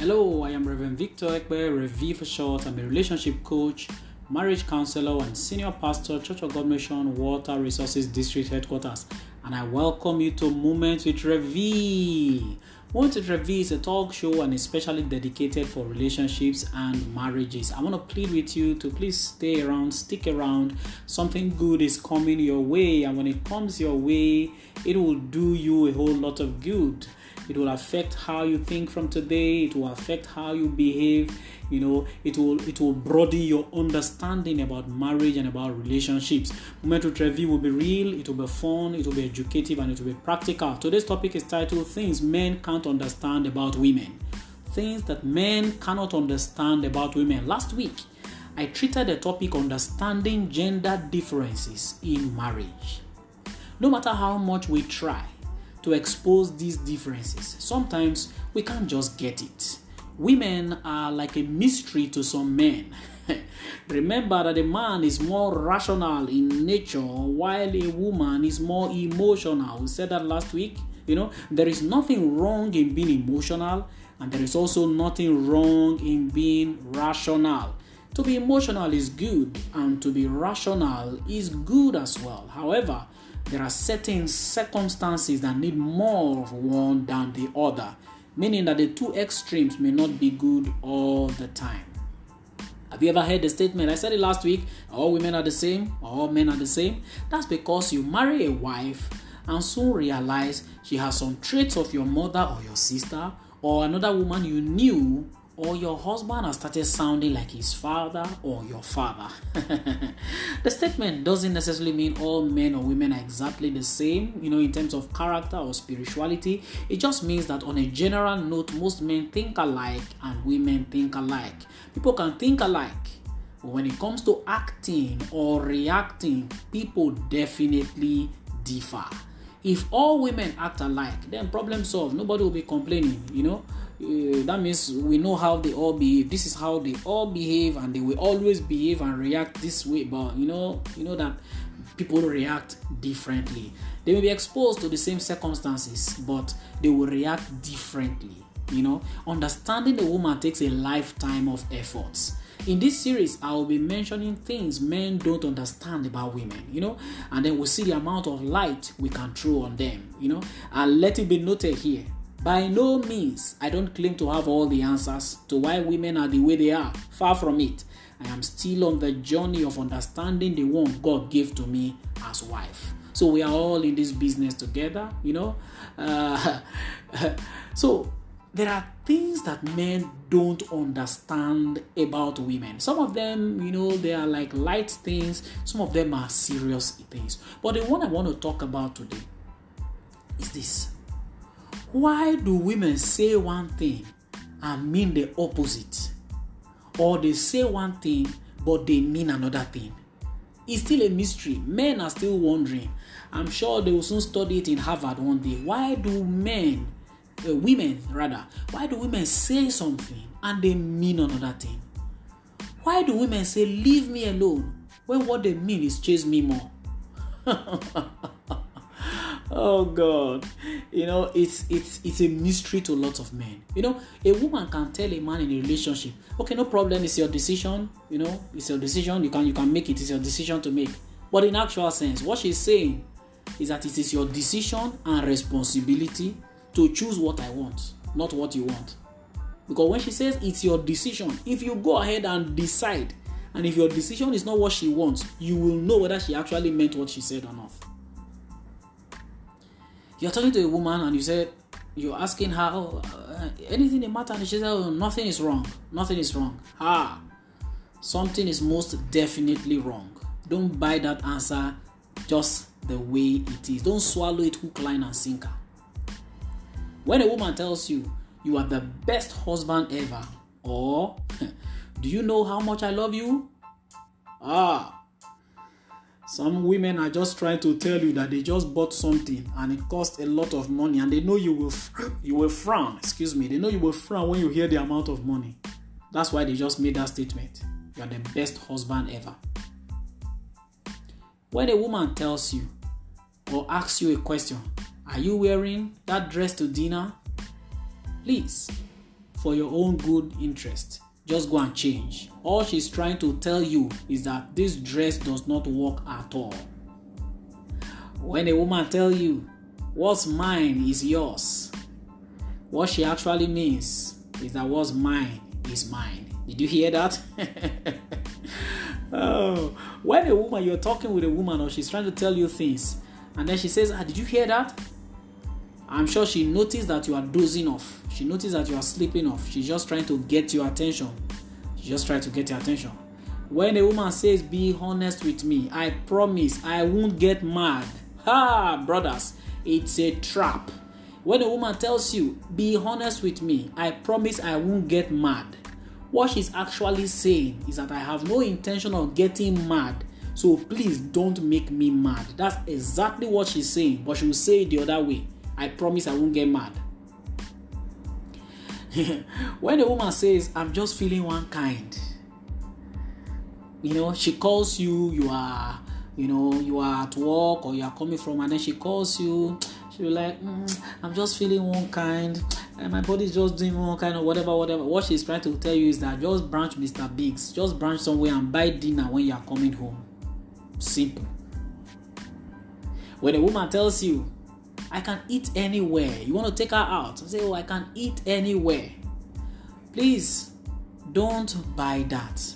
Hello, I am Reverend Victor Ekbe, Rev for short. I'm a relationship coach, marriage counselor, and senior pastor, Church of God Mission, Water Resources District Headquarters. And I welcome you to Moments with Rev. Moments with Rev is a talk show and especially dedicated for relationships and marriages. I want to plead with you to please stay around, stick around. Something good is coming your way, and when it comes your way, it will do you a whole lot of good it will affect how you think from today it will affect how you behave you know it will it will broaden your understanding about marriage and about relationships moment review will be real it will be fun it will be educative and it will be practical today's topic is titled things men can't understand about women things that men cannot understand about women last week i treated the topic understanding gender differences in marriage no matter how much we try to expose these differences. Sometimes we can't just get it. Women are like a mystery to some men. Remember that a man is more rational in nature while a woman is more emotional. We said that last week. You know, there is nothing wrong in being emotional, and there is also nothing wrong in being rational. To be emotional is good, and to be rational is good as well. However, there are certain circumstances that need more of one than the other, meaning that the two extremes may not be good all the time. Have you ever heard the statement? I said it last week all women are the same, all men are the same. That's because you marry a wife and soon realize she has some traits of your mother or your sister or another woman you knew or your husband has started sounding like his father or your father. the statement doesn't necessarily mean all men or women are exactly the same, you know, in terms of character or spirituality. It just means that on a general note, most men think alike and women think alike. People can think alike. But when it comes to acting or reacting, people definitely differ. If all women act alike, then problem solved. Nobody will be complaining, you know uh, that means we know how they all behave. This is how they all behave and they will always behave and react this way. But you know you know that people react differently. They may be exposed to the same circumstances but they will react differently you know. Understanding the woman takes a lifetime of efforts. In this series i will be mentioning things men don't understand about women you know and then we'll see the amount of light we can throw on them you know. And let it be noted here by no means, I don't claim to have all the answers to why women are the way they are. Far from it. I am still on the journey of understanding the one God gave to me as wife. So we are all in this business together, you know. Uh, so there are things that men don't understand about women. Some of them, you know, they are like light things, some of them are serious things. But the one I want to talk about today is this why do women say one thing and mean the opposite? Or they say one thing but they mean another thing? It's still a mystery. Men are still wondering. I'm sure they will soon study it in Harvard one day. Why do men, uh, women rather, why do women say something and they mean another thing? Why do women say, Leave me alone, when what they mean is chase me more? oh god. You know it's it's it's a mystery to lots of men. You know a woman can tell a man in a relationship okay no problem it's your decision. You know it's your decision you can you can make it it's your decision to make. But in actual sense what she's saying is that it is your decision and responsibility to choose what i want not what you want. Because when she says it's your decision if you go ahead and decide and if your decision is not what she wants you will know whether she actually meant what she said or not you're talking to a woman and you said you're asking her oh, uh, anything the matter and she said oh, nothing is wrong. Nothing is wrong. Ah something is most definitely wrong. Don't buy that answer just the way it is. Don't swallow it hook line and sinker. When a woman tells you you are the best husband ever or do you know how much i love you? Ah some women are just trying to tell you that they just bought something and it cost a lot of money and they know you will you will frown. Excuse me. They know you will frown when you hear the amount of money. That's why they just made that statement. You are the best husband ever. When a woman tells you or asks you a question are you wearing that dress to dinner? Please for your own good interest. Just go and change. All she's trying to tell you is that this dress does not work at all. When a woman tell you what's mine is yours, what she actually means is that what's mine is mine. Did you hear that? oh, when a woman you're talking with a woman or she's trying to tell you things, and then she says, "Ah, did you hear that?" I'm sure she noticed that you are dozing off. She noticed that you are sleeping off. She's just trying to get your attention. She just trying to get your attention. When a woman says, Be honest with me, I promise I won't get mad. Ha, brothers, it's a trap. When a woman tells you, Be honest with me, I promise I won't get mad, what she's actually saying is that I have no intention of getting mad. So please don't make me mad. That's exactly what she's saying, but she will say it the other way. I promise I won't get mad. when a woman says, I'm just feeling one kind, you know, she calls you, you are, you know, you are at work or you are coming from, and then she calls you, she'll be like, mm, I'm just feeling one kind, and my body's just doing one kind of whatever, whatever. What she's trying to tell you is that just branch Mr. Biggs, just branch somewhere and buy dinner when you are coming home. Simple. When a woman tells you, I can eat anywhere. You want to take her out? Say, oh, I can eat anywhere. Please don't buy that.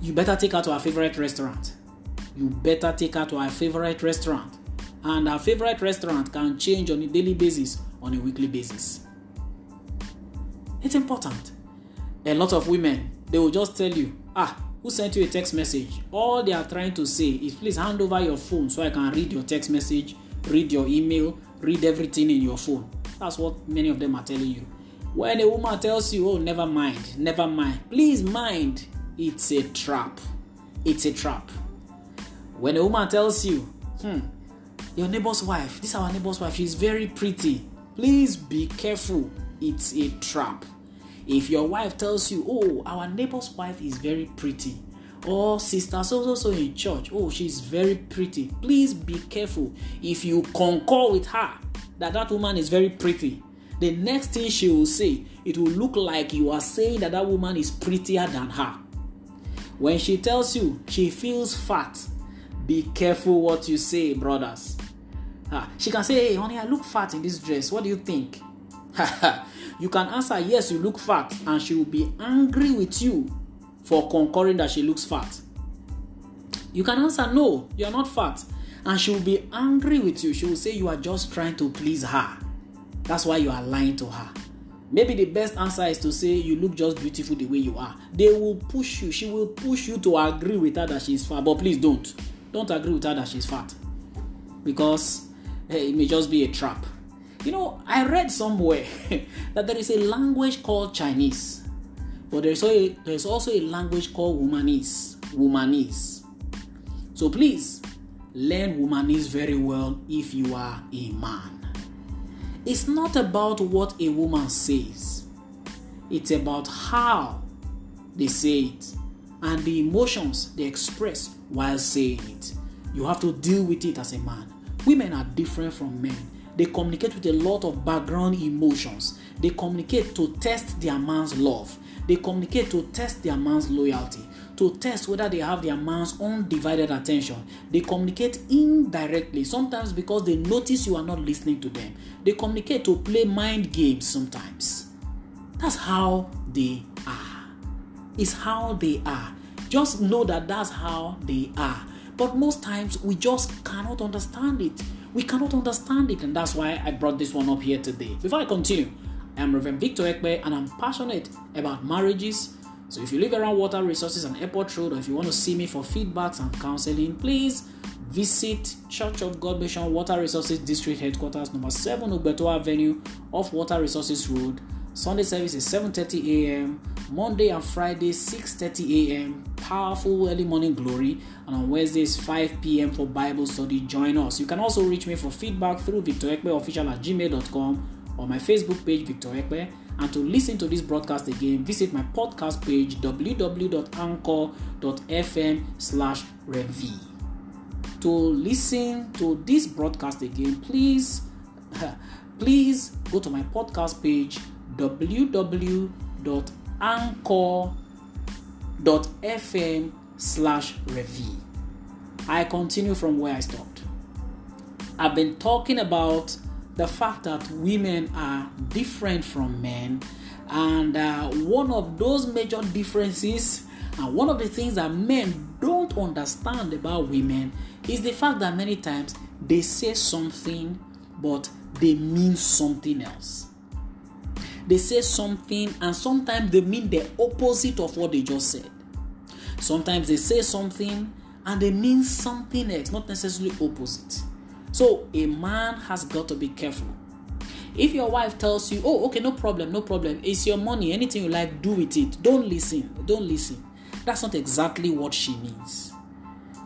You better take her to her favorite restaurant. You better take her to her favorite restaurant. And her favorite restaurant can change on a daily basis, on a weekly basis. It's important. A lot of women, they will just tell you, ah, who sent you a text message? All they are trying to say is please hand over your phone so I can read your text message read your email, read everything in your phone. That's what many of them are telling you. When a woman tells you, oh, never mind, never mind, please mind, it's a trap. It's a trap. When a woman tells you, hmm, your neighbor's wife, this is our neighbor's wife, she's very pretty, please be careful, it's a trap. If your wife tells you, oh, our neighbor's wife is very pretty, or sister so so so in church. Oh she's very pretty. Please be careful. If you concur with her that that woman is very pretty the next thing she will say it will look like you are saying that that woman is prettier than her. When she tells you she feels fat be careful what you say brothers. Ah, she can say hey honey i look fat in this dress. What do you think? You can answer yes you look fat and she will be angry with you for concurring that she looks fat? You can answer no, you are not fat. And she will be angry with you. She will say you are just trying to please her. That's why you are lying to her. Maybe the best answer is to say you look just beautiful the way you are. They will push you. She will push you to agree with her that she's fat. But please don't. Don't agree with her that she's fat. Because hey, it may just be a trap. You know, I read somewhere that there is a language called Chinese. But there's also a, there's also a language called Womanese. Womanese. So please learn Womanese very well if you are a man. It's not about what a woman says, it's about how they say it and the emotions they express while saying it. You have to deal with it as a man. Women are different from men. They communicate with a lot of background emotions. They communicate to test their man's love. They communicate to test their man's loyalty, to test whether they have their man's undivided attention. They communicate indirectly, sometimes because they notice you are not listening to them. They communicate to play mind games sometimes. That's how they are. It's how they are. Just know that that's how they are. But most times we just cannot understand it. We cannot understand it, and that's why I brought this one up here today. Before I continue, I'm Reverend Victor Ekpe and I'm passionate about marriages. So if you live around water resources and airport road, or if you want to see me for feedbacks and counseling, please visit Church of God Mission Water Resources District Headquarters, number 7 Ubeto Avenue off Water Resources Road. Sunday service is 7:30 a.m. Monday and Friday 6:30 a.m. Powerful early morning glory, and on Wednesdays 5 p.m. for Bible study. Join us. You can also reach me for feedback through victorekbeofficial at gmail.com or my Facebook page, Victor Ekpe. And to listen to this broadcast again, visit my podcast page, www.anchor.fm slash revvee. To listen to this broadcast again, please, please go to my podcast page, www.anchor.fm slash revvee. I continue from where I stopped. I've been talking about the fact that women are different from men, and uh, one of those major differences, and one of the things that men don't understand about women, is the fact that many times they say something but they mean something else. They say something and sometimes they mean the opposite of what they just said. Sometimes they say something and they mean something else, not necessarily opposite. So a man has got to be careful. If your wife tells you, "Oh, okay, no problem, no problem. It's your money. Anything you like, do with it." Don't listen. Don't listen. That's not exactly what she means.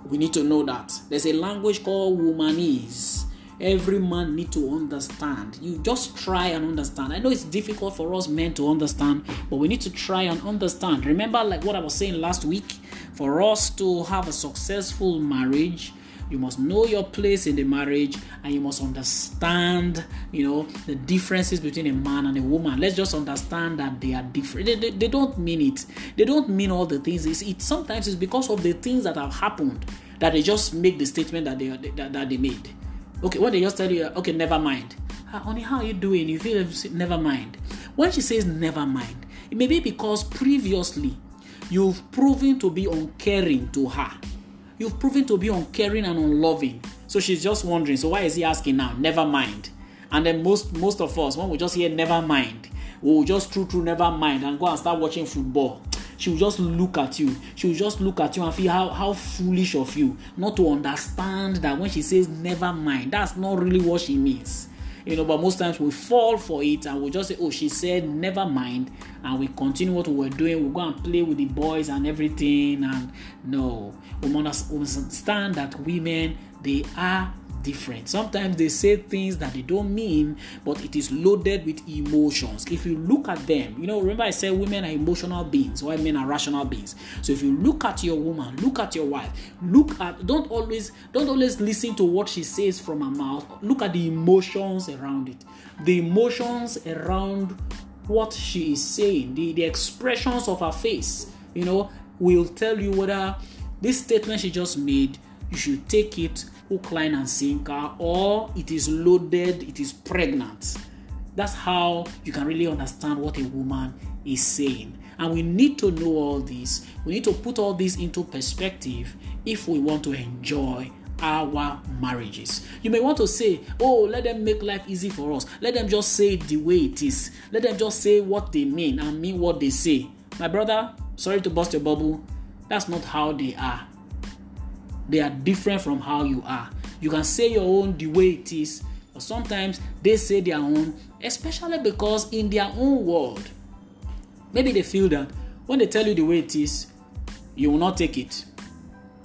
We need to know that. There's a language called womanese every man need to understand. You just try and understand. I know it's difficult for us men to understand but we need to try and understand. Remember like what i was saying last week for us to have a successful marriage you must know your place in the marriage and you must understand you know the differences between a man and a woman. Let's just understand that they are different. They, they, they don't mean it. They don't mean all the things. It's, it sometimes it's because of the things that have happened that they just make the statement that they that, that they made Okay, when they just tell you, okay, never mind. Honey, how are you doing? You feel never mind. When she says never mind, it may be because previously you've proven to be uncaring to her. You've proven to be uncaring and unloving. So she's just wondering, so why is he asking now? Never mind. And then most most of us, when we just hear never mind, we'll just true true never mind and go and start watching football she will just look at you. She will just look at you and feel how, how foolish of you not to understand that when she says never mind that's not really what she means. You know but most times we fall for it and we just say oh she said never mind and we continue what we were doing. We go and play with the boys and everything and no. We must understand that women they are different. Sometimes they say things that they don't mean, but it is loaded with emotions. If you look at them, you know, remember I said women are emotional beings, while men are rational beings. So if you look at your woman, look at your wife, look at don't always don't always listen to what she says from her mouth. Look at the emotions around it. The emotions around what she is saying, the, the expressions of her face, you know, will tell you whether this statement she just made, you should take it hook, line, and sinker, or it is loaded, it is pregnant. That's how you can really understand what a woman is saying. And we need to know all this. We need to put all this into perspective if we want to enjoy our marriages. You may want to say, Oh, let them make life easy for us. Let them just say it the way it is. Let them just say what they mean and mean what they say. My brother, sorry to bust your bubble, that's not how they are they are different from how you are. You can say your own the way it is, but sometimes they say their own, especially because in their own world, maybe they feel that when they tell you the way it is, you will not take it.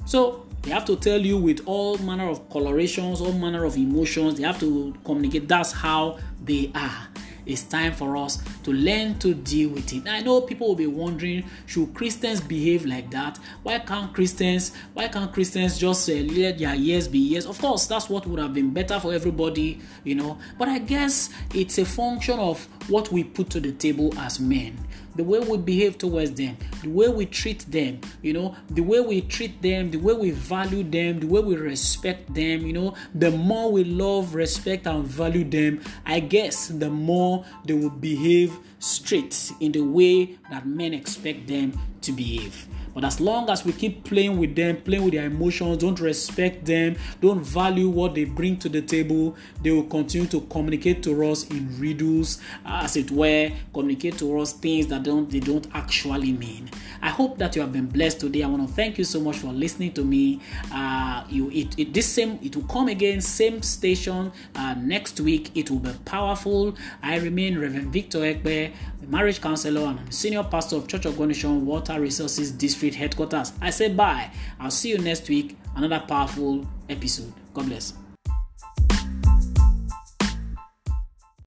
So they have to tell you with all manner of colorations, all manner of emotions. They have to communicate. That's how they are it's time for us to learn to deal with it. I know people will be wondering, should Christians behave like that? Why can't Christians? Why can't Christians just uh, let their years be years? Of course, that's what would have been better for everybody, you know. But I guess it's a function of what we put to the table as men the way we behave towards them, the way we treat them, you know, the way we treat them, the way we value them, the way we respect them, you know, the more we love, respect, and value them, I guess the more they will behave straight in the way that men expect them to behave. But as long as we keep playing with them, playing with their emotions, don't respect them, don't value what they bring to the table, they will continue to communicate to us in riddles, as it were, communicate to us things that don't they don't actually mean. I hope that you have been blessed today. I want to thank you so much for listening to me. Uh, you it, it this same it will come again, same station uh, next week. It will be powerful. I remain Reverend Victor Ekbe, marriage counselor and senior pastor of Church of God Mission Water Resources District Headquarters. I say bye. I'll see you next week. Another powerful episode. God bless.